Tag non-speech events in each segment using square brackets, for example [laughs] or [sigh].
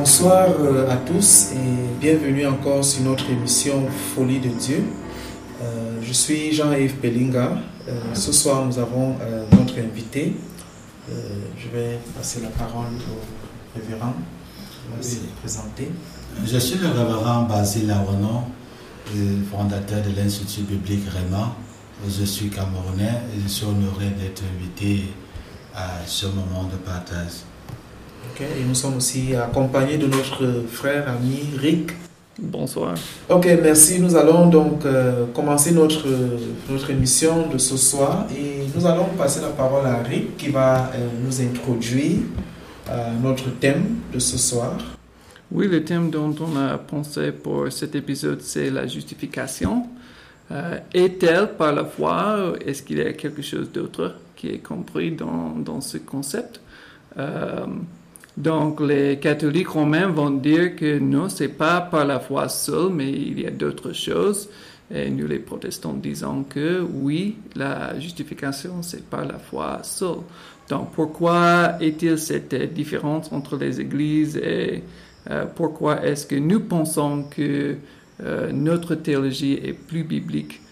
bonsoir euh, à tous et bienvenue encore sur notre émission Folie de Dieu. Euh, je suis Jean-Yves Pelinga. Euh, ce soir, nous avons notre invité. je vais passer la parole au révérend. Va se présenter. Je suis le révérend Basile Aronon, fondateur de l'Institut biblique Réman. Je suis camerounais et je suis honoré d'être invité à ce moment de partage. Et nous sommes aussi accompagnés de notre frère ami Rick. Bonsoir. Ok, merci. Nous allons donc euh, commencer notre, notre émission de ce soir et nous allons passer la parole à Rick qui va euh, nous introduire euh, notre thème de ce soir. Oui, le thème dont on a pensé pour cet épisode, c'est la justification. Est-elle par la foi Est-ce qu'il y a quelque chose d'autre qui est compris dans, dans ce concept? Donc, les catholiques romains vont dire que non, c'est pas par la foi seule, mais il y a d'autres choses. Et nous, les protestants, disons que oui, la justification, c'est par la foi seule. Donc, pourquoi est-il cette différence entre les églises et euh, pourquoi est-ce que nous pensons que euh, notre théologie est plus biblique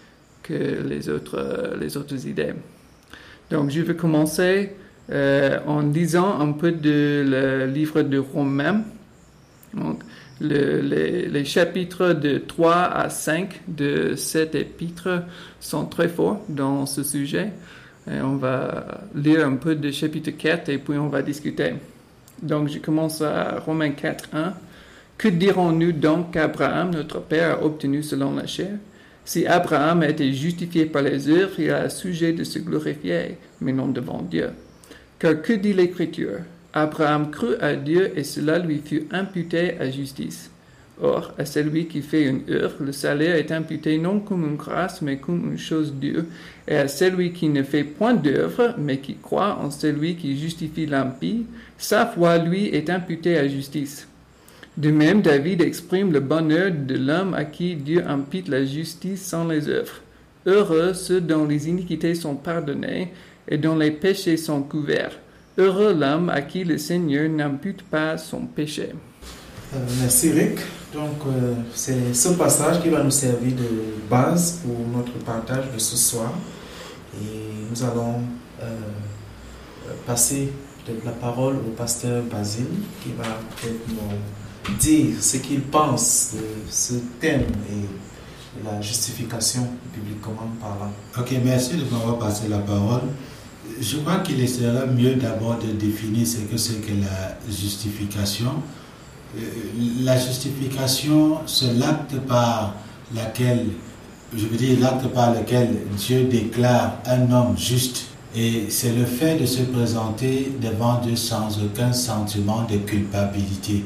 que les autres, les autres idées? Donc, je vais commencer euh, en lisant un peu de le livre de Romains. Donc, les, chapitres de 3 à 5 de cet épître sont très forts dans ce sujet. Et on va lire un peu de chapitre 4 et puis on va discuter. Donc, je commence à Romains 4, 1. Que dirons-nous donc qu'Abraham, notre père, a obtenu selon la chair? Si Abraham a été justifié par les œuvres, il a sujet de se glorifier, mais non devant Dieu. Car que dit l'Écriture? Abraham crut à Dieu et cela lui fut imputé à justice. Or, à celui qui fait une œuvre, le salaire est imputé non comme une grâce, mais comme une chose due. Et à celui qui ne fait point d'œuvre, mais qui croit en celui qui justifie l'impie, sa foi, lui, est imputée à justice. De même, David exprime le bonheur de l'homme à qui Dieu impute la justice sans les œuvres. Heureux ceux dont les iniquités sont pardonnées et dont les péchés sont couverts. Heureux l'homme à qui le Seigneur n'impute pas son péché. Euh, merci Rick. Donc euh, c'est ce passage qui va nous servir de base pour notre partage de ce soir. Et nous allons euh, passer la parole au pasteur Basile qui va peut-être nous dire ce qu'il pense de ce thème et de la justification bibliquement parlant. Ok, merci de m'avoir passé la parole je crois qu'il serait mieux d'abord de définir ce que c'est que la justification. Euh, la justification, c'est l'acte par laquelle, je veux dire, l'acte par lequel Dieu déclare un homme juste. Et c'est le fait de se présenter devant Dieu sans aucun sentiment de culpabilité.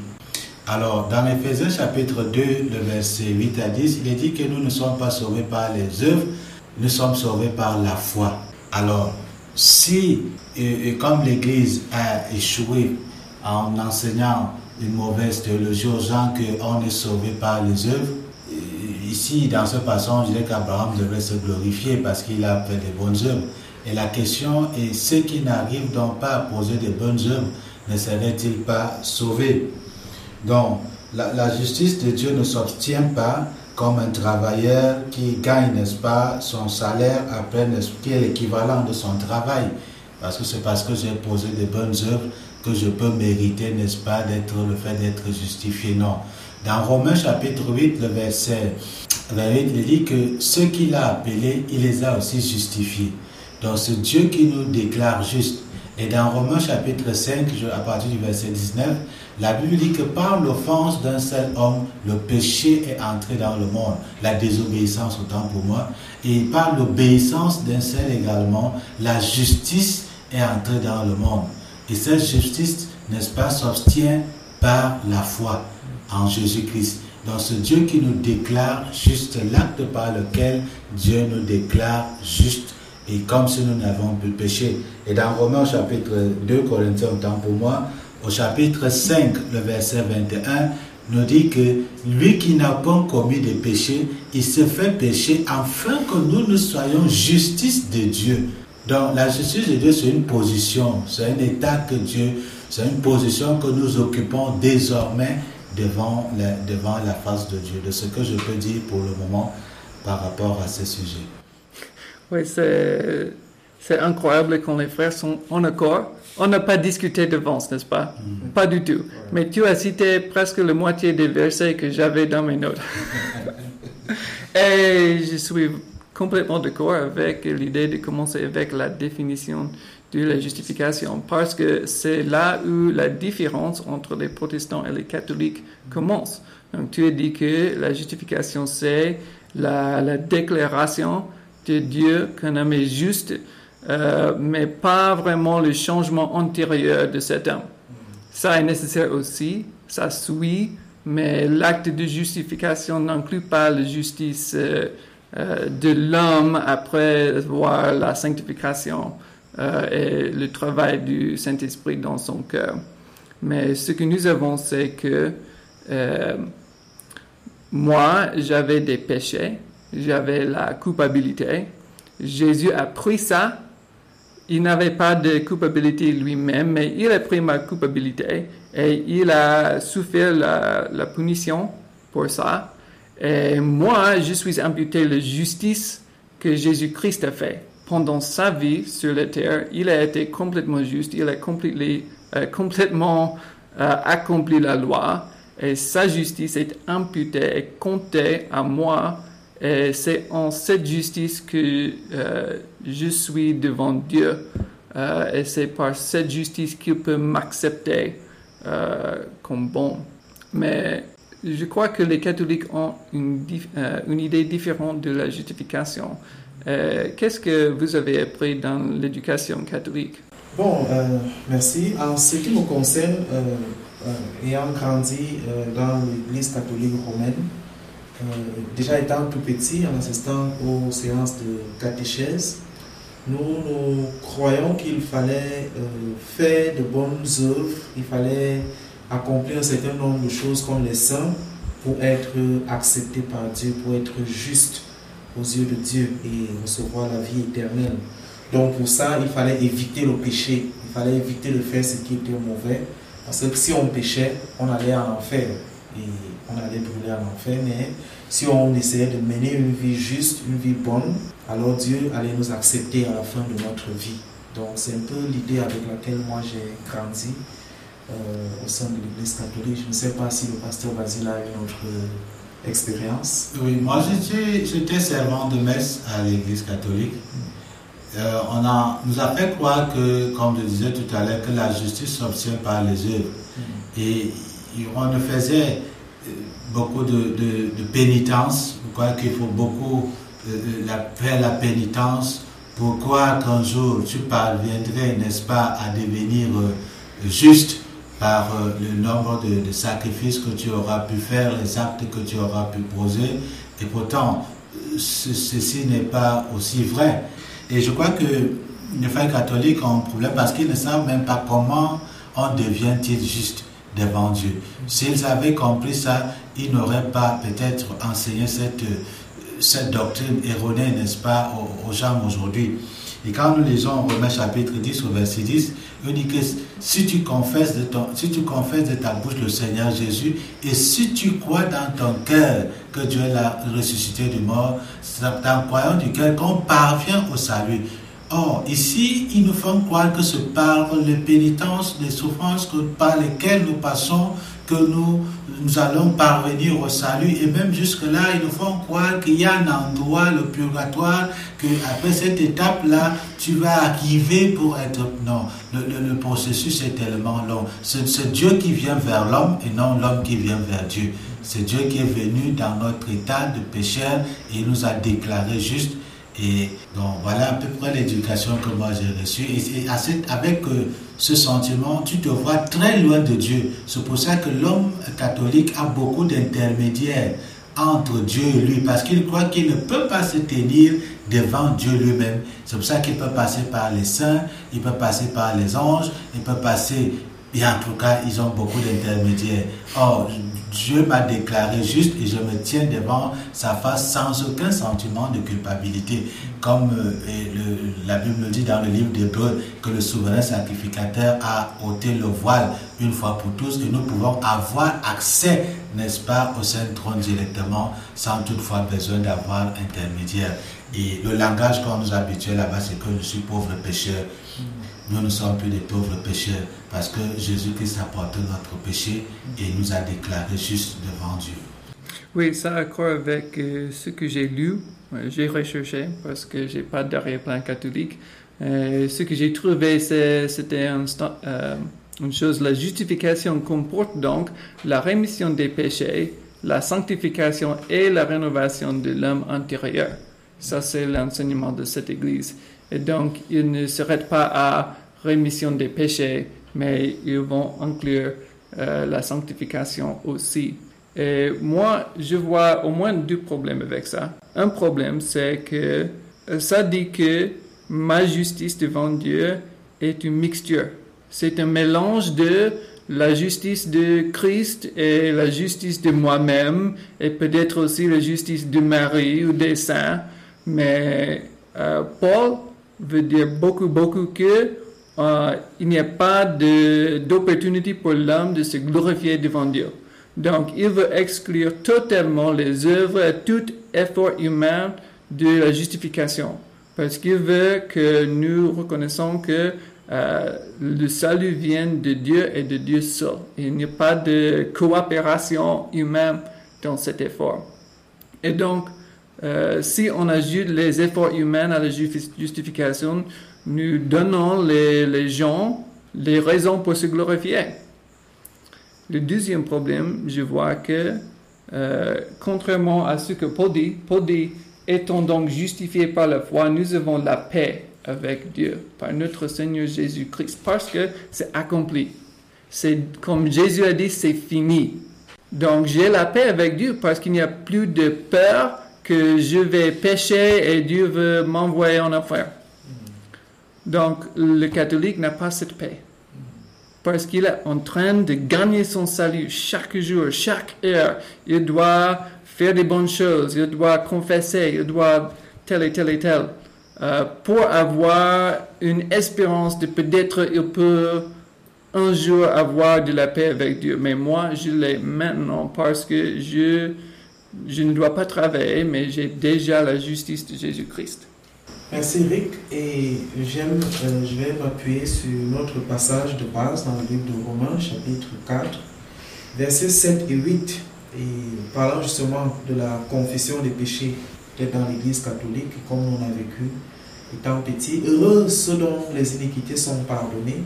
Alors, dans Ephésiens chapitre 2, le verset 8 à 10, il est dit que nous ne sommes pas sauvés par les œuvres, nous sommes sauvés par la foi. Alors, si, comme l'Église a échoué en enseignant une mauvaise théologie aux gens qu'on est sauvé par les œuvres, ici, dans ce passage, je dirais qu'Abraham devrait se glorifier parce qu'il a fait des bonnes œuvres. Et la question est, ceux qui n'arrivent donc pas à poser des bonnes œuvres, ne seraient-ils pas sauvés? Donc, la justice de Dieu ne s'obtient pas comme un travailleur qui gagne, n'est-ce pas, son salaire après, qui est l'équivalent de son travail. Parce que c'est parce que j'ai posé de bonnes œuvres que je peux mériter, n'est-ce pas, d'être le fait d'être justifié. Non. Dans Romains chapitre 8, le verset 28, il dit que ceux qu'il a appelés, il les a aussi justifiés. Donc c'est Dieu qui nous déclare juste. Et dans Romains chapitre 5, à partir du verset 19, la Bible dit que par l'offense d'un seul homme, le péché est entré dans le monde, la désobéissance autant pour moi, et par l'obéissance d'un seul également, la justice est entrée dans le monde. Et cette justice, n'est-ce pas, s'obtient par la foi en Jésus-Christ. Donc c'est Dieu qui nous déclare juste l'acte par lequel Dieu nous déclare juste et comme si nous n'avons plus péché. Et dans Romains chapitre 2, Corinthiens, autant pour moi, au chapitre 5, le verset 21, nous dit que lui qui n'a pas commis de péché, il se fait pécher afin que nous ne soyons justice de Dieu. Donc la justice de Dieu, c'est une position, c'est un état que Dieu c'est une position que nous occupons désormais devant la, devant la face de Dieu, de ce que je peux dire pour le moment par rapport à ce sujet. Oui, c'est, c'est incroyable quand les frères sont en accord. On n'a pas discuté d'avance, n'est-ce pas? Mm. Pas du tout. Mais tu as cité presque la moitié des versets que j'avais dans mes notes. [laughs] Et je suis complètement d'accord avec l'idée de commencer avec la définition de la justification, parce que c'est là où la différence entre les protestants et les catholiques commence. Donc tu as dit que la justification, c'est la, déclaration de Dieu qu'un homme est juste, euh, mais pas vraiment le changement antérieur de cet homme. Ça est nécessaire aussi, ça suit, mais l'acte de justification n'inclut pas la justice euh, euh, de l'homme après voir la sanctification et le travail du Saint-Esprit dans son cœur. Mais ce que nous avons, c'est que moi, j'avais des péchés, j'avais la culpabilité. Jésus a pris ça. Il n'avait pas de culpabilité lui-même, mais il a pris ma culpabilité et il a souffert la, punition pour ça. Et moi, je suis imputé la justice que Jésus-Christ a fait. Pendant sa vie sur la terre, il a été complètement juste, il a euh, complètement euh, accompli la loi et sa justice est imputée et comptée à moi. Et c'est en cette justice que euh, je suis devant Dieu. et c'est par cette justice qu'il peut m'accepter euh, comme bon. Mais je crois que les catholiques ont une, euh, idée différente de la justification. Euh, qu'est-ce que vous avez appris dans l'éducation catholique? Bon, merci. En ce qui me concerne, ayant grandi dans l'Église catholique romaine, déjà étant tout petit, en assistant aux séances de catéchèse, nous, nous croyons qu'il fallait euh, faire de bonnes œuvres, il fallait accomplir un certain nombre de choses comme les saints pour être accepté par Dieu, pour être juste aux yeux de Dieu et recevoir la vie éternelle. Donc pour ça, il fallait éviter le péché, il fallait éviter de faire ce qui était mauvais, parce que si on péchait, on allait en enfer et on allait brûler en enfer, mais si on essayait de mener une vie juste, une vie bonne, alors Dieu allait nous accepter à la fin de notre vie. Donc c'est un peu l'idée avec laquelle moi j'ai grandi euh, au sein de l'Église catholique. Je ne sais pas si le pasteur Basile a une autre expérience. Oui, moi j'étais servant de messe à l'Église catholique. Euh, on a, nous a fait croire que, comme je disais tout à l'heure, que la justice s'obtient par les œuvres. Mm. Et on ne faisait beaucoup de, de, pénitence. Pourquoi qu'il faut beaucoup euh, euh, faire la pénitence? Pourquoi qu'un jour tu parviendrais, n'est-ce pas, à devenir euh, juste par le nombre de, sacrifices que tu auras pu faire, les actes que tu auras pu poser? Et pourtant, ceci n'est pas aussi vrai. Et je crois que les frères catholiques ont un problème parce qu'ils ne savent même pas comment on devient-il juste devant Dieu. S'ils avaient compris ça, ils n'auraient pas peut-être enseigné cette, cette doctrine erronée, n'est-ce pas, aux, gens aujourd'hui. Et quand nous lisons Romains chapitre 10 au verset 10, il dit que si tu confesses de, ton, si tu confesses de ta bouche le Seigneur Jésus et si tu crois dans ton cœur que Dieu l'a ressuscité du mort, c'est en croyant du cœur qu'on parvient au salut. Ici, ils nous font croire que ce par les pénitences, les souffrances par lesquelles nous passons, que nous, nous allons parvenir au salut. Et même jusque-là, ils nous font croire qu'il y a un endroit, le purgatoire, que après cette étape-là, tu vas arriver pour être... Non, le, le processus est tellement long. C'est Dieu qui vient vers l'homme et non l'homme qui vient vers Dieu. C'est Dieu qui est venu dans notre état de pécheur et nous a déclaré juste et donc voilà à peu près l'éducation que moi j'ai reçue. Et, avec euh, ce sentiment, tu te vois très loin de Dieu. C'est pour ça que l'homme catholique a beaucoup d'intermédiaires entre Dieu et lui, parce qu'il croit qu'il ne peut pas se tenir devant Dieu lui-même. C'est pour ça qu'il peut passer par les saints, il peut passer par les anges, il peut passer Et en tout cas, ils ont beaucoup d'intermédiaires. Or, Dieu m'a déclaré juste et je me tiens devant sa face sans aucun sentiment de culpabilité. Comme euh, la Bible dit dans le livre d'Hébreu que le souverain sacrificateur a ôté le voile une fois pour tous et nous pouvons avoir accès, n'est-ce pas, au Saint Trône directement sans toutefois besoin d'avoir intermédiaire. Et le langage qu'on nous habitué là-bas, c'est que je suis pauvre pécheur. Nous ne sommes plus des pauvres pécheurs parce que Jésus-Christ a porté notre péché et nous a déclaré juste devant Dieu. Oui, ça accord avec euh, ce que j'ai lu. J'ai recherché parce que j'ai pas d'arrière-plan catholique. Euh, ce que j'ai trouvé, c'était euh, une chose, la justification comporte donc la rémission des péchés, la sanctification et la rénovation de l'homme intérieur. Ça, c'est l'enseignement de cette Église. Et donc, ils ne s'arrêtent pas à rémission des péchés, mais ils vont inclure euh, la sanctification aussi. Et moi, je vois au moins deux problèmes avec ça. Un problème, c'est que euh, ça dit que ma justice devant Dieu est une mixture. C'est un mélange de la justice de Christ et la justice de moi-même et peut-être aussi la justice de Marie ou des saints. Mais euh, Paul veut dire beaucoup, beaucoup que euh, il n'y a pas d'opportunité pour l'homme de se glorifier devant Dieu. Donc, il veut exclure totalement les œuvres et tout effort humain de la justification. Parce qu'il veut que nous reconnaissons que euh, le salut vient de Dieu et de Dieu seul. Il n'y a pas de coopération humaine dans cet effort. Et donc, euh, si on ajoute les efforts humains à la justification, nous donnons les, gens les raisons pour se glorifier. Le deuxième problème, je vois que, euh, contrairement à ce que Paul dit, Paul dit, étant donc justifiés par la foi, nous avons la paix avec Dieu par notre Seigneur Jésus-Christ, parce que c'est accompli. C'est comme Jésus a dit, c'est fini. Donc j'ai la paix avec Dieu parce qu'il n'y a plus de peur que je vais pécher et Dieu veut m'envoyer en enfer. Donc, le catholique n'a pas cette paix. Parce qu'il est en train de gagner son salut chaque jour, chaque heure. Il doit faire des bonnes choses, il doit confesser, il doit tel et tel et tel. Euh, pour avoir une espérance de peut-être il peut un jour avoir de la paix avec Dieu. Mais moi, je l'ai maintenant parce que je, je ne dois pas travailler, mais j'ai déjà la justice de Jésus-Christ. Merci Rick. Et j'aime, euh, je vais m'appuyer sur notre passage de base dans le livre de Romains, chapitre 4, versets 7 et 8, et parlant justement de la confession des péchés dans l'Église catholique, comme on a vécu étant petit. Heureux ceux dont les iniquités sont pardonnées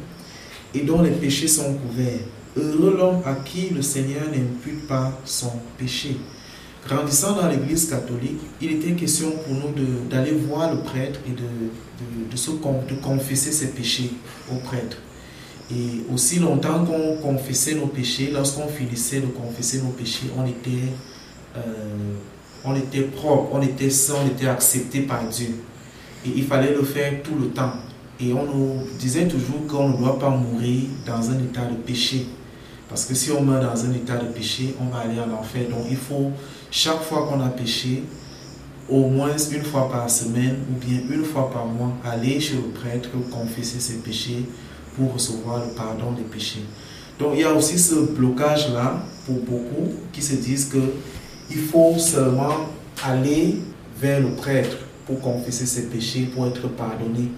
et dont les péchés sont couverts. Heureux l'homme à qui le Seigneur n'impute pas son péché. Grandissant dans l'Église catholique, il était question pour nous d'aller voir le prêtre et de, de, se, confesser ses péchés au prêtre. Et aussi longtemps qu'on confessait nos péchés, lorsqu'on finissait de confesser nos péchés, on était, euh, on était propre, on était saint, on était accepté par Dieu. Et il fallait le faire tout le temps. Et on nous disait toujours qu'on ne doit pas mourir dans un état de péché. Parce que si on meurt dans un état de péché, on va aller en enfer. Donc il faut chaque fois qu'on a péché, au moins une fois par semaine ou bien une fois par mois, aller chez le prêtre confesser ses péchés pour recevoir le pardon des péchés. Donc il y a aussi ce blocage-là pour beaucoup qui se disent que il faut seulement aller vers le prêtre pour confesser ses péchés, pour être pardonné.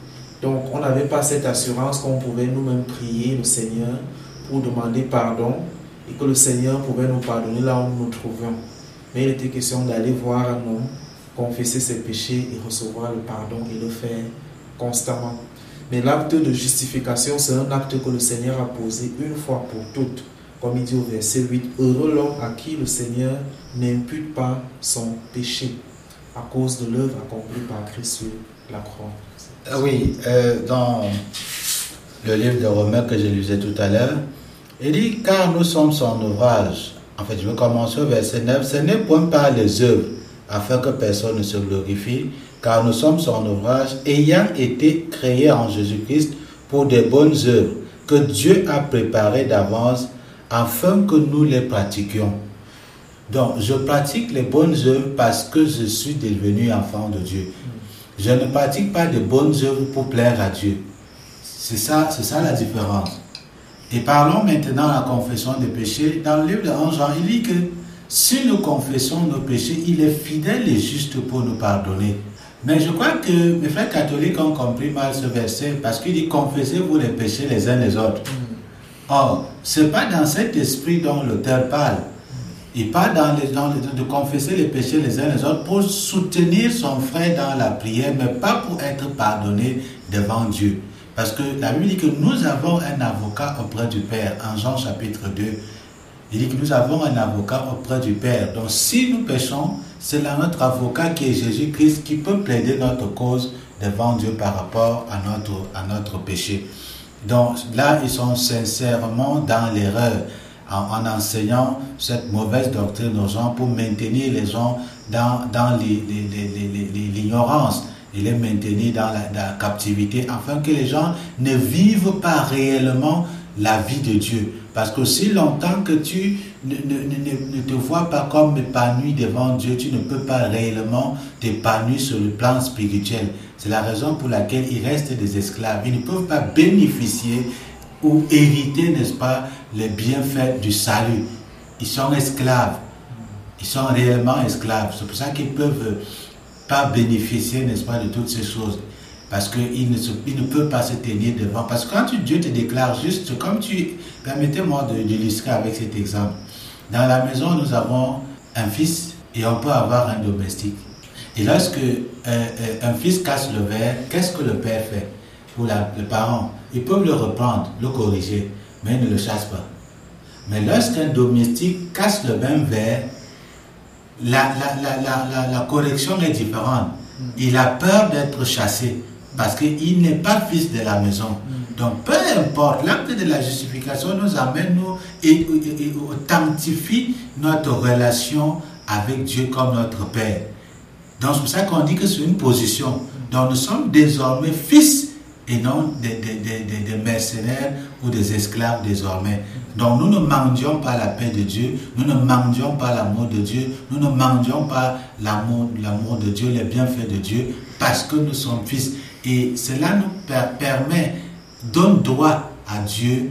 Donc on n'avait pas cette assurance qu'on pouvait nous-mêmes prier le Seigneur pour demander pardon et que le Seigneur pouvait nous pardonner là où nous nous trouvions. Mais il était question d'aller voir un homme, confesser ses péchés et recevoir le pardon et le faire constamment. Mais l'acte de justification, c'est un acte que le Seigneur a posé une fois pour toutes. Comme il dit au verset 8, Heureux l'homme à qui le Seigneur n'impute pas son péché à cause de l'œuvre accomplie par Christ sur la croix. Ah oui, euh, dans le livre de Romains que je lisais tout à l'heure, il dit Car nous sommes son ouvrage, en fait, je vais commencer au verset 9. Ce n'est point par les œuvres, afin que personne ne se glorifie, car nous sommes son ouvrage, ayant été créés en Jésus-Christ pour des bonnes œuvres, que Dieu a préparées d'avance afin que nous les pratiquions. Donc, je pratique les bonnes œuvres parce que je suis devenu enfant de Dieu. Je ne pratique pas de bonnes œuvres pour plaire à Dieu. C'est ça, c'est ça la différence. Et parlons maintenant de la confession des péchés. Dans le livre de 11 Jean, il dit que si nous confessons nos péchés, il est fidèle et juste pour nous pardonner. Mais je crois que mes frères catholiques ont compris mal ce verset parce qu'il dit confessez-vous les péchés les uns les autres. Or, ce n'est pas dans cet esprit dont l'auteur parle. Il parle dans les, dans de confesser les péchés les uns les autres pour soutenir son frère dans la prière, mais pas pour être pardonné devant Dieu. Parce que la Bible dit que nous avons un avocat auprès du Père, en Jean chapitre 2. Il dit que nous avons un avocat auprès du Père. Donc si nous péchons, c'est notre avocat qui est Jésus-Christ qui peut plaider notre cause devant Dieu par rapport à notre, à notre péché. Donc là, ils sont sincèrement dans l'erreur en, enseignant cette mauvaise doctrine aux gens pour maintenir les gens dans, dans l'ignorance maintenir dans la, captivité afin que les gens ne vivent pas réellement la vie de Dieu. Parce que si longtemps que tu ne, te vois pas comme épanoui devant Dieu, tu ne peux pas réellement t'épanouir sur le plan spirituel. C'est la raison pour laquelle il reste des esclaves. Ils ne peuvent pas bénéficier ou hériter, n'est-ce pas, les bienfaits du salut. Ils sont esclaves. Ils sont réellement esclaves. C'est pour ça qu'ils peuvent pas bénéficier, n'est-ce pas, de toutes ces choses. Parce qu'ils ne, ne peuvent pas se tenir devant. Parce que quand Dieu te déclare juste, comme tu... Permettez-moi d'illustrer avec cet exemple. Dans la maison, nous avons un fils et on peut avoir un domestique. Et lorsque euh, euh, un fils casse le verre, qu'est-ce que le père fait pour la, le parent? Ils peuvent le reprendre, le corriger, mais ils ne le chassent pas. Mais lorsqu'un domestique casse le même verre, la, la, la, correction est différente. Il a peur d'être chassé parce qu'il n'est pas fils de la maison. Donc, peu importe, l'acte de la justification nous amène, nous, et, et, authentifie notre relation avec Dieu comme notre Père. Donc, c'est pour ça qu'on dit que c'est une position. Donc, nous sommes désormais fils et non des, des, mercenaires ou des esclaves désormais. Donc nous ne mendions pas la paix de Dieu, nous ne mendions pas l'amour de Dieu, nous ne mendions pas l'amour, l'amour de Dieu, les bienfaits de Dieu, parce que nous sommes fils. Et cela nous permet, donne droit à Dieu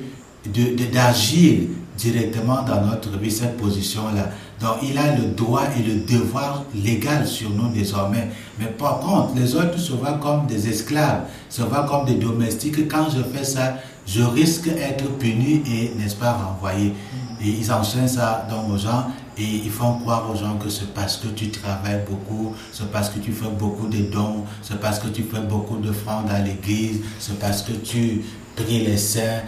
d'agir directement dans notre vie, cette position-là. Donc il a le droit et le devoir légal sur nous désormais. Mais par contre, les autres se voient comme des esclaves, se voient comme des domestiques. Quand je fais ça, je risque d'être puni et, n'est-ce pas, renvoyé. Et ils enseignent ça donc aux gens et ils font croire aux gens que c'est parce que tu travailles beaucoup, c'est parce que tu fais beaucoup de dons, c'est parce que tu fais beaucoup de francs à l'église, c'est parce que tu pries les saints,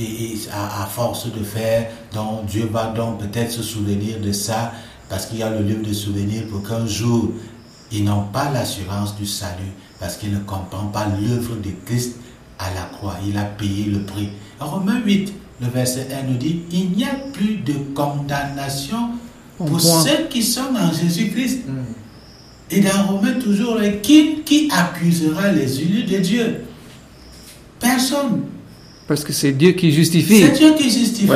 et, à, force de faire, donc Dieu va donc peut-être se souvenir de ça, parce qu'il y a le livre de souvenirs pour qu'un jour, ils n'ont pas l'assurance du salut, parce qu'ils ne comprennent pas l'œuvre de Christ à la croix. Il a payé le prix. En Romains 8, le verset 1 nous dit, il n'y a plus de condamnation pour ceux qui sont en Jésus-Christ. Mm. Et dans Romains toujours, qui, qui accusera les élus de Dieu Personne. Parce que c'est Dieu qui justifie. C'est Dieu qui justifie.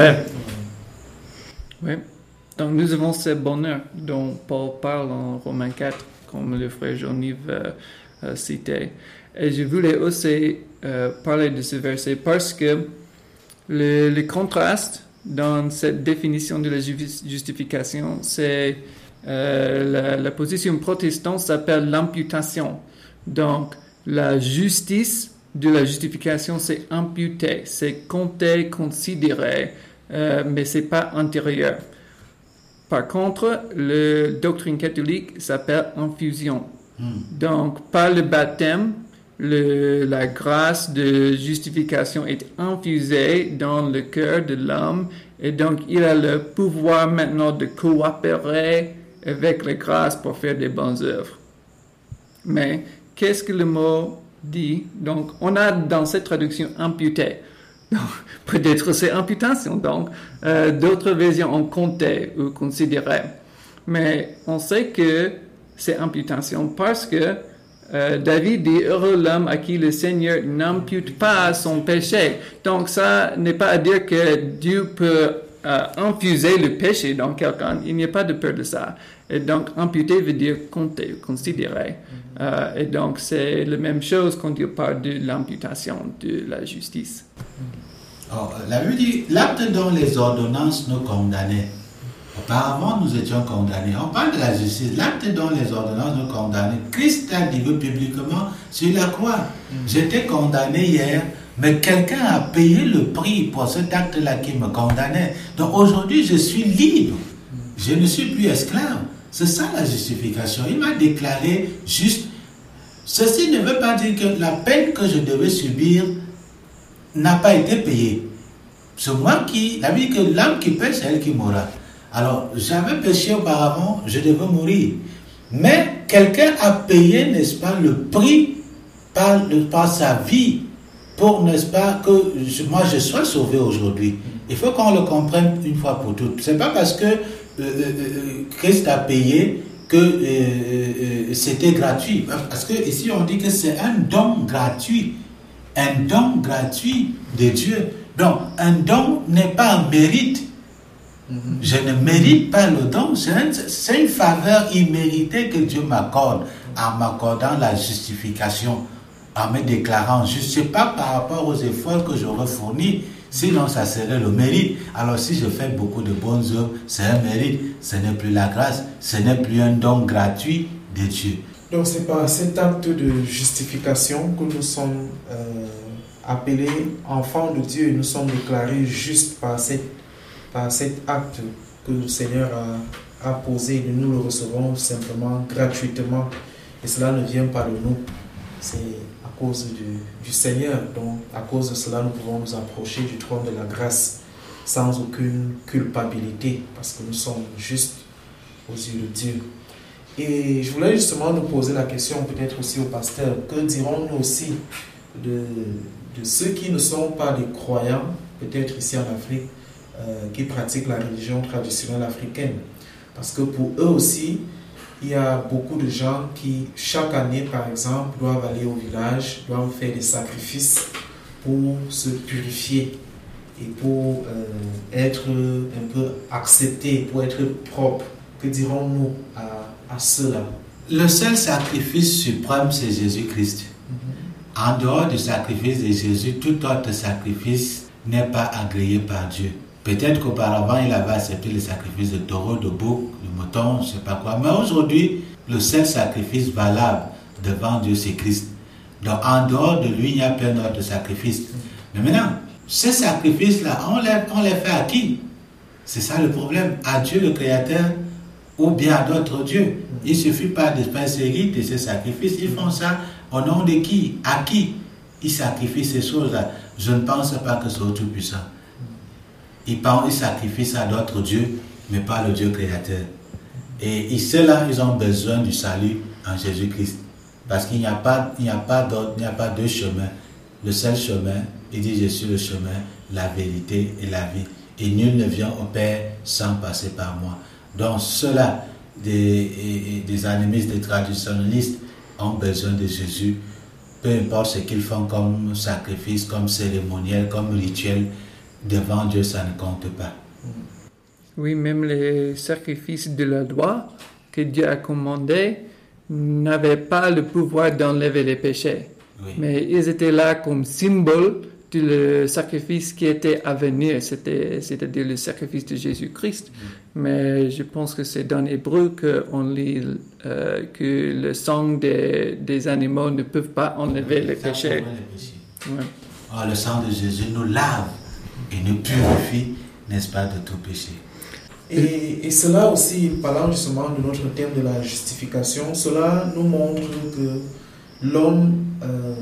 Oui. Donc nous avons ce bonheur dont Paul parle en Romains 4, comme le frère Jean-Yves euh, euh, citait. Et je voulais aussi euh, parler de ce verset parce que le, contraste dans cette définition de la justification, c'est la, la, position protestante s'appelle l'imputation. Donc la justice de la justification, c'est imputé, c'est compté, considéré, euh, mais c'est pas antérieur. Par contre, la doctrine catholique s'appelle infusion. Hmm. Donc, par le baptême, le, la grâce de justification est infusée dans le cœur de l'homme et donc il a le pouvoir maintenant de coopérer avec la grâce pour faire des bonnes œuvres. Mais qu'est-ce que le mot dit, donc on a dans cette traduction imputé. [laughs] Peut-être c'est imputation, donc euh, d'autres versions ont compté ou considéré. Mais on sait que c'est imputation parce que euh, David dit heureux l'homme à qui le Seigneur n'impute pas son péché. Donc ça n'est pas à dire que Dieu peut euh, infuser le péché dans quelqu'un. Il n'y a pas de peur de ça. Et donc imputer veut dire compter, considérer. Euh, et donc c'est la même chose quand il parle de l'imputation de la justice. Oh, la Bible dit l'acte dont les ordonnances nous condamnaient. Auparavant, nous étions condamnés. On parle de la justice. L'acte dont les ordonnances nous condamnaient. Christ a dit publiquement sur la croix. J'étais condamné hier, mais quelqu'un a payé le prix pour cet acte-là qui me condamnait. Donc aujourd'hui, je suis libre. Je ne suis plus esclave. C'est ça la justification. Il m'a déclaré juste. Ceci ne veut pas dire que la peine que je devais subir n'a pas été payée. C'est moi qui. La vie que l'âme qui pêche, c'est elle qui mourra. Alors, j'avais péché auparavant, je devais mourir. Mais quelqu'un a payé, n'est-ce pas, le prix par, par sa vie pour, n'est-ce pas, que moi je sois sauvé aujourd'hui. Il faut qu'on le comprenne une fois pour toutes. C'est pas parce que Christ a payé que c'était gratuit. Parce que ici on dit que c'est un don gratuit. Un don gratuit de Dieu. Donc, un don n'est pas un mérite. Je ne mérite pas le don, c'est une faveur imméritée que Dieu m'accorde en m'accordant la justification, en me déclarant juste. Ce n'est pas par rapport aux efforts que j'aurais fournis, sinon ça serait le mérite. Alors si je fais beaucoup de bonnes œuvres, c'est un mérite, ce n'est plus la grâce, ce n'est plus un don gratuit de Dieu. Donc c'est par cet acte de justification que nous sommes euh, appelés enfants de Dieu et nous sommes déclarés justes par cette cet acte que le Seigneur a, posé, nous le recevons simplement gratuitement. Et cela ne vient pas de nous. C'est cause du, du, Seigneur. Donc, à cause de cela, nous pouvons nous approcher du trône de la grâce sans aucune culpabilité, parce que nous sommes justes aux yeux de Dieu. Et je voulais justement nous poser la question, peut-être aussi au pasteur, que dirons-nous aussi de, de ceux qui ne sont pas des croyants, peut-être ici en Afrique, euh, qui pratiquent la religion traditionnelle africaine? Parce que pour eux aussi, il y a beaucoup de gens qui, chaque année, par exemple, doivent aller au village, doivent faire des sacrifices pour se purifier et pour euh, être un peu acceptés, pour être propres. Que dirons-nous à, à cela? Le seul sacrifice suprême, c'est Jésus-Christ. Mhm. En dehors du sacrifice de Jésus, tout autre sacrifice n'est pas agréé par Dieu. Peut-être qu'auparavant, il avait accepté le sacrifice de taureau, de bouc, de mouton, je ne sais pas quoi. Mais aujourd'hui, le seul sacrifice valable devant Dieu, c'est Christ. Donc, en dehors de lui, il n'y a plein d'autres sacrifices. Mais maintenant, ces sacrifices-là, on les, on les fait à qui? C'est ça le problème. À Dieu le Créateur ou bien à d'autres dieux. Il ne suffit pas de série de ces sacrifices. Ils font ça au nom de qui? À qui? Ils sacrifient ces choses-là. Je ne pense pas que ce soit tout Ils, ils sacrifient à d'autres dieux, mais pas le Dieu créateur. Et ceux-là, ils ont besoin du salut en Jésus-Christ. Parce qu'il n'y a pas deux chemins. Le seul chemin, il dit, je suis le chemin, la vérité et la vie. Et nul ne vient au Père sans passer par moi. Donc ceux-là, des, des animistes, des traditionnalistes, ont besoin de Jésus. Peu importe ce qu'ils font comme sacrifice, comme cérémoniel, comme rituel, devant Dieu, ça ne compte pas. Oui, même les sacrifices de la loi que Dieu a commandés n'avaient pas le pouvoir d'enlever les péchés. Mais ils étaient là comme symbole du sacrifice qui était à venir, c'est-à-dire le sacrifice de Jésus-Christ. Mais je pense que c'est dans l'hébreu qu'on lit euh, que le sang des, des, animaux ne peut pas enlever les péchés. Ah, le sang de Jésus nous lave et nous purifie, n'est-ce pas, de tout péché. Et, et, cela aussi, parlant justement de notre thème de la justification, cela nous montre que l'homme, euh,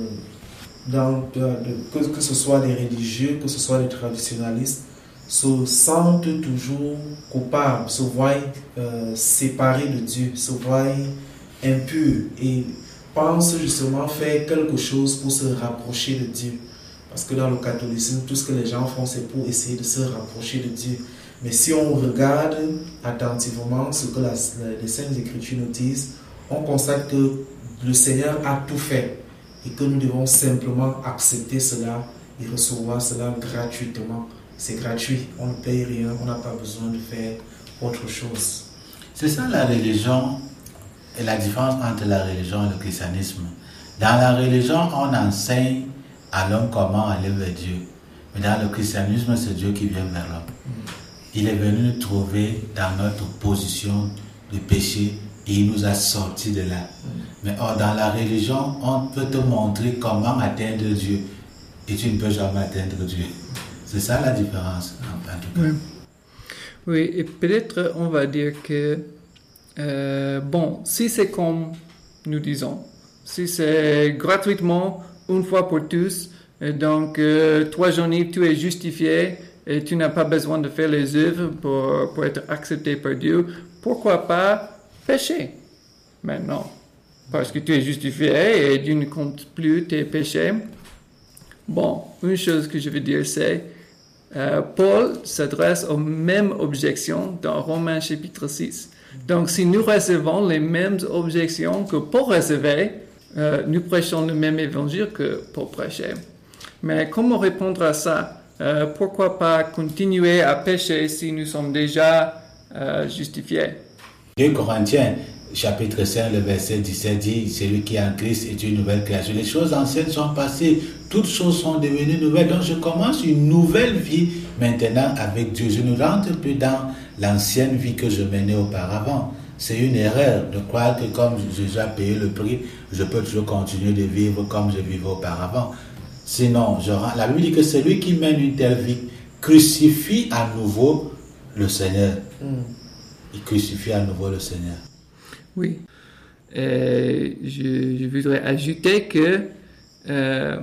que, que, ce soit les religieux, que ce soit les traditionnalistes, se sentent toujours coupables, se voient euh, séparés de Dieu, se voient impurs et pensent justement faire quelque chose pour se rapprocher de Dieu. Parce que dans le catholicisme, tout ce que les gens font, c'est pour essayer de se rapprocher de Dieu. Mais si on regarde attentivement ce que les Saintes Écritures nous disent, on constate que le Seigneur a tout fait et que nous devons simplement accepter cela et recevoir cela gratuitement. C'est gratuit, on ne paye rien, on n'a pas besoin de faire autre chose. C'est ça la religion et la différence entre la religion et le christianisme. Dans la religion, on enseigne l'homme comment aller vers Dieu. Mais dans le christianisme, c'est Dieu qui vient vers l'homme. Il est venu nous trouver dans notre position de péché et il nous a sortis de là. Mais dans la religion, on peut te montrer comment atteindre Dieu et tu ne peux jamais atteindre Dieu. C'est ça la différence, en, tout cas. Oui, et peut-être on va dire que, euh, bon, si c'est comme nous disons, si c'est gratuitement, une fois pour tous, donc euh, toi, Jean-Yves, tu es justifié et tu n'as pas besoin de faire les œuvres pour, pour être accepté par Dieu, pourquoi pas pécher maintenant? Parce que tu es justifié et Dieu ne compte plus tes péchés. Bon, une chose que je veux dire, c'est euh, Paul s'adresse aux mêmes objections dans Romains chapitre 6. Donc, si nous recevons les mêmes objections que Paul recevait, euh, nous prêchons le même évangile que Paul prêchait. Mais comment répondre à ça? Euh, Pourquoi pas continuer à pécher si nous sommes déjà justifiés? 2 Corinthiens chapitre 5, le verset 17 dit, celui qui est en Christ est une nouvelle création. Les choses anciennes sont passées, toutes choses sont devenues nouvelles. Donc je commence une nouvelle vie maintenant avec Dieu. Je ne rentre plus dans l'ancienne vie que je menais auparavant. C'est une erreur de croire que comme j'ai déjà payé le prix, je peux toujours continuer de vivre comme je vivais auparavant. Sinon, je, la Bible dit que celui qui mène une telle vie crucifie à nouveau le Seigneur. Hmm. Il crucifie à nouveau le Seigneur. Oui. Euh, je, voudrais ajouter que, euh,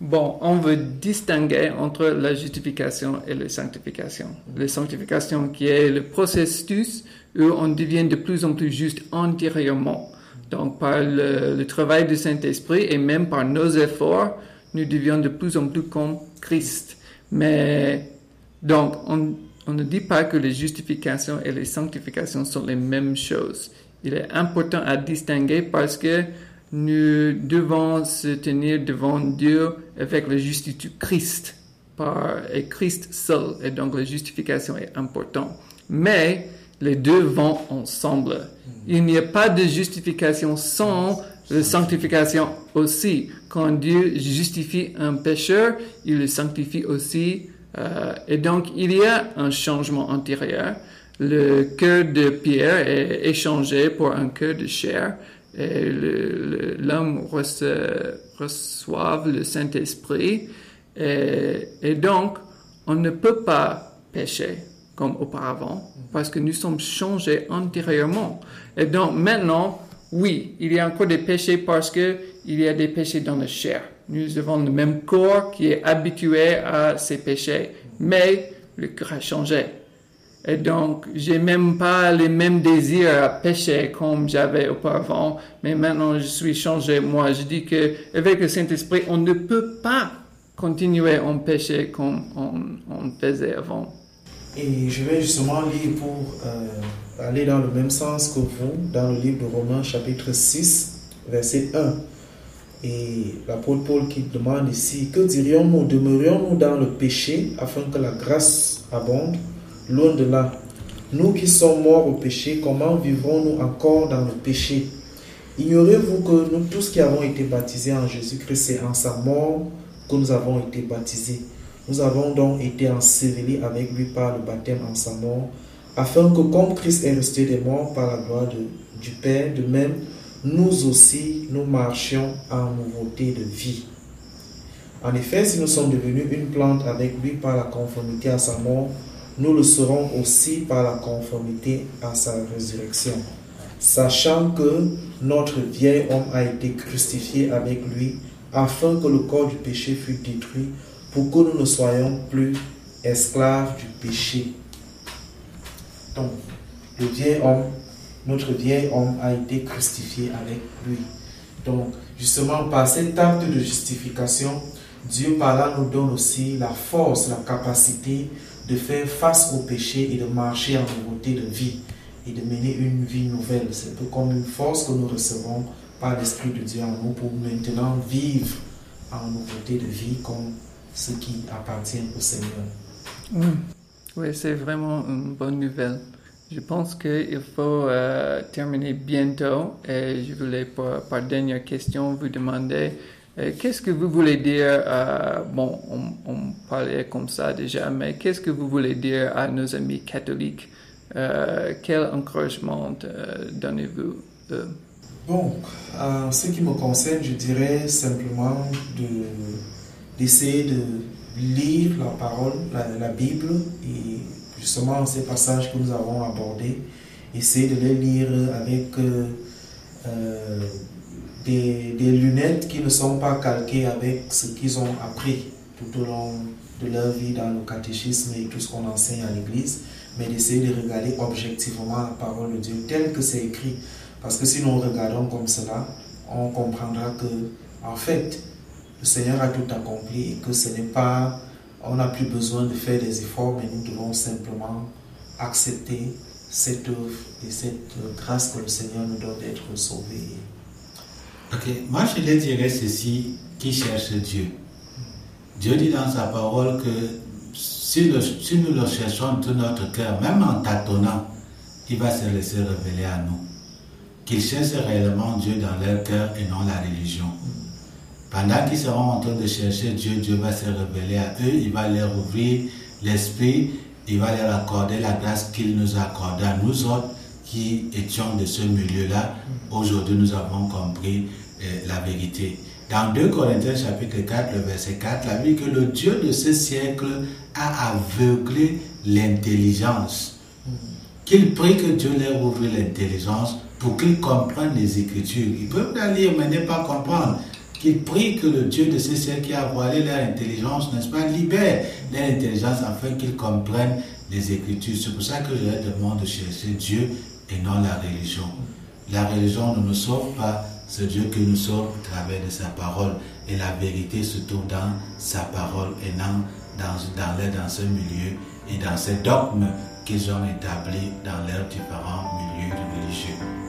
bon, on veut distinguer entre la justification et la sanctification. La sanctification qui est le processus où on devient de plus en plus juste antérieurement. Donc, par le, travail du Saint-Esprit et même par nos efforts, nous devenons de plus en plus comme Christ. Mais, donc, on, ne dit pas que les justifications et les sanctifications sont les mêmes choses il est important à distinguer parce que nous devons se tenir devant Dieu avec le justice du Christ par, et Christ seul. Et donc la justification est importante. Mais les deux vont ensemble. Il n'y a pas de justification sans la sanctification aussi. Quand Dieu justifie un pécheur, il le sanctifie aussi. Euh, et donc il y a un changement antérieur le cœur de pierre est échangé pour un cœur de chair et l'homme reçoit le Saint-Esprit et, donc on ne peut pas pécher comme auparavant parce que nous sommes changés antérieurement. Et donc maintenant, oui, il y a encore des péchés parce que il y a des péchés dans la chair. Nous avons le même corps qui est habitué à ces péchés, mais le cœur a changé. Et donc, j'ai même pas les mêmes désirs à pécher comme j'avais auparavant, mais maintenant je suis changé. Moi, je dis que avec le Saint-Esprit, on ne peut pas continuer en péché comme on, faisait avant. Et je vais justement lire pour euh, aller dans le même sens que vous, dans le livre de Romains chapitre 6, verset 1. Et l'apôtre Paul qui demande ici, que dirions-nous Demeurions-nous dans le péché afin que la grâce abonde Loin de là? Nous qui sommes morts au péché, comment vivrons-nous encore dans le péché? Ignorez-vous que nous tous qui avons été baptisés en Jésus-Christ, c'est en sa mort que nous avons été baptisés. Nous avons donc été ensevelis avec lui par le baptême en sa mort, afin que comme Christ est resté des morts par la gloire du Père, de même, nous aussi, nous marchions en nouveauté de vie. En effet, si nous sommes devenus une plante avec lui par la conformité à sa mort, nous le serons aussi par la conformité à sa résurrection, sachant que notre vieil homme a été crucifié avec lui, afin que le corps du péché fût détruit, pour que nous ne soyons plus esclaves du péché. Donc, le vieil homme, notre vieil homme a été crucifié avec lui. Donc, justement, par cet acte de justification, Dieu par là nous donne aussi la force, la capacité de faire face au péché et de marcher en nouveauté de vie. et de mener une vie nouvelle. C'est un peu comme une force que nous recevons par l'Esprit de Dieu en nous pour maintenant vivre en nouveauté de vie comme ce qui appartient au Seigneur. Mm. Oui, c'est vraiment une bonne nouvelle. Je pense qu'il faut euh, terminer bientôt et je voulais par, par dernière question vous demander euh, qu'est-ce que vous voulez dire, euh, bon, on, on, parlait comme ça déjà, mais qu'est-ce que vous voulez dire à nos amis catholiques Quel encouragement donnez-vous Bon, en ce qui me concerne, je dirais simplement d'essayer de, lire la parole, la, Bible, et justement ces passages que nous avons abordés, essayer de les lire avec euh, euh, des, des, lunettes qui ne sont pas calquées avec ce qu'ils ont appris tout au long de leur vie dans le catéchisme et tout ce qu'on enseigne à l'Église, mais d'essayer de regarder objectivement la parole de Dieu telle que c'est écrit. Parce que si nous regardons comme cela, on comprendra que, en fait, le Seigneur a tout accompli et que ce n'est pas, on n'a plus besoin de faire des efforts, mais nous devons simplement accepter cette œuvre et cette grâce que le Seigneur nous donne d'être sauvés. Ok, moi je lui dirais ceci qui cherche Dieu? Dieu dit dans sa parole que si, si nous le cherchons de notre cœur, même en tâtonnant, il va se laisser révéler à nous qu'ils cherchent réellement Dieu dans leur cœur et non la religion. Pendant qu'ils seront en train de chercher Dieu, Dieu va se révéler à eux, il va leur ouvrir l'esprit, il va leur accorder la grâce qu'il nous a accordée à nous autres qui étions de ce milieu-là. Aujourd'hui, nous avons compris euh, la vérité. Dans 2 Corinthiens chapitre 4, le verset 4, la Bible que le Dieu de ce siècle a aveuglé l'intelligence. Qu'il prie que Dieu leur ouvre l'intelligence pour qu'ils comprennent les Écritures. Ils peuvent la lire, mais ne pas comprendre. Qu'ils prient que le Dieu de ces siècles qui a voilé leur intelligence, n'est-ce pas, libère leur intelligence afin qu'ils comprennent les Écritures. C'est pour ça que je leur demande de chercher Dieu et non la religion. La religion ne nous sauve pas, c'est Dieu qui nous sauve à travers de sa parole. Et la vérité se trouve dans sa parole et non dans, dans, dans ce milieu et dans ces dogmes qu'ils ont établis dans leurs différents milieux religieux.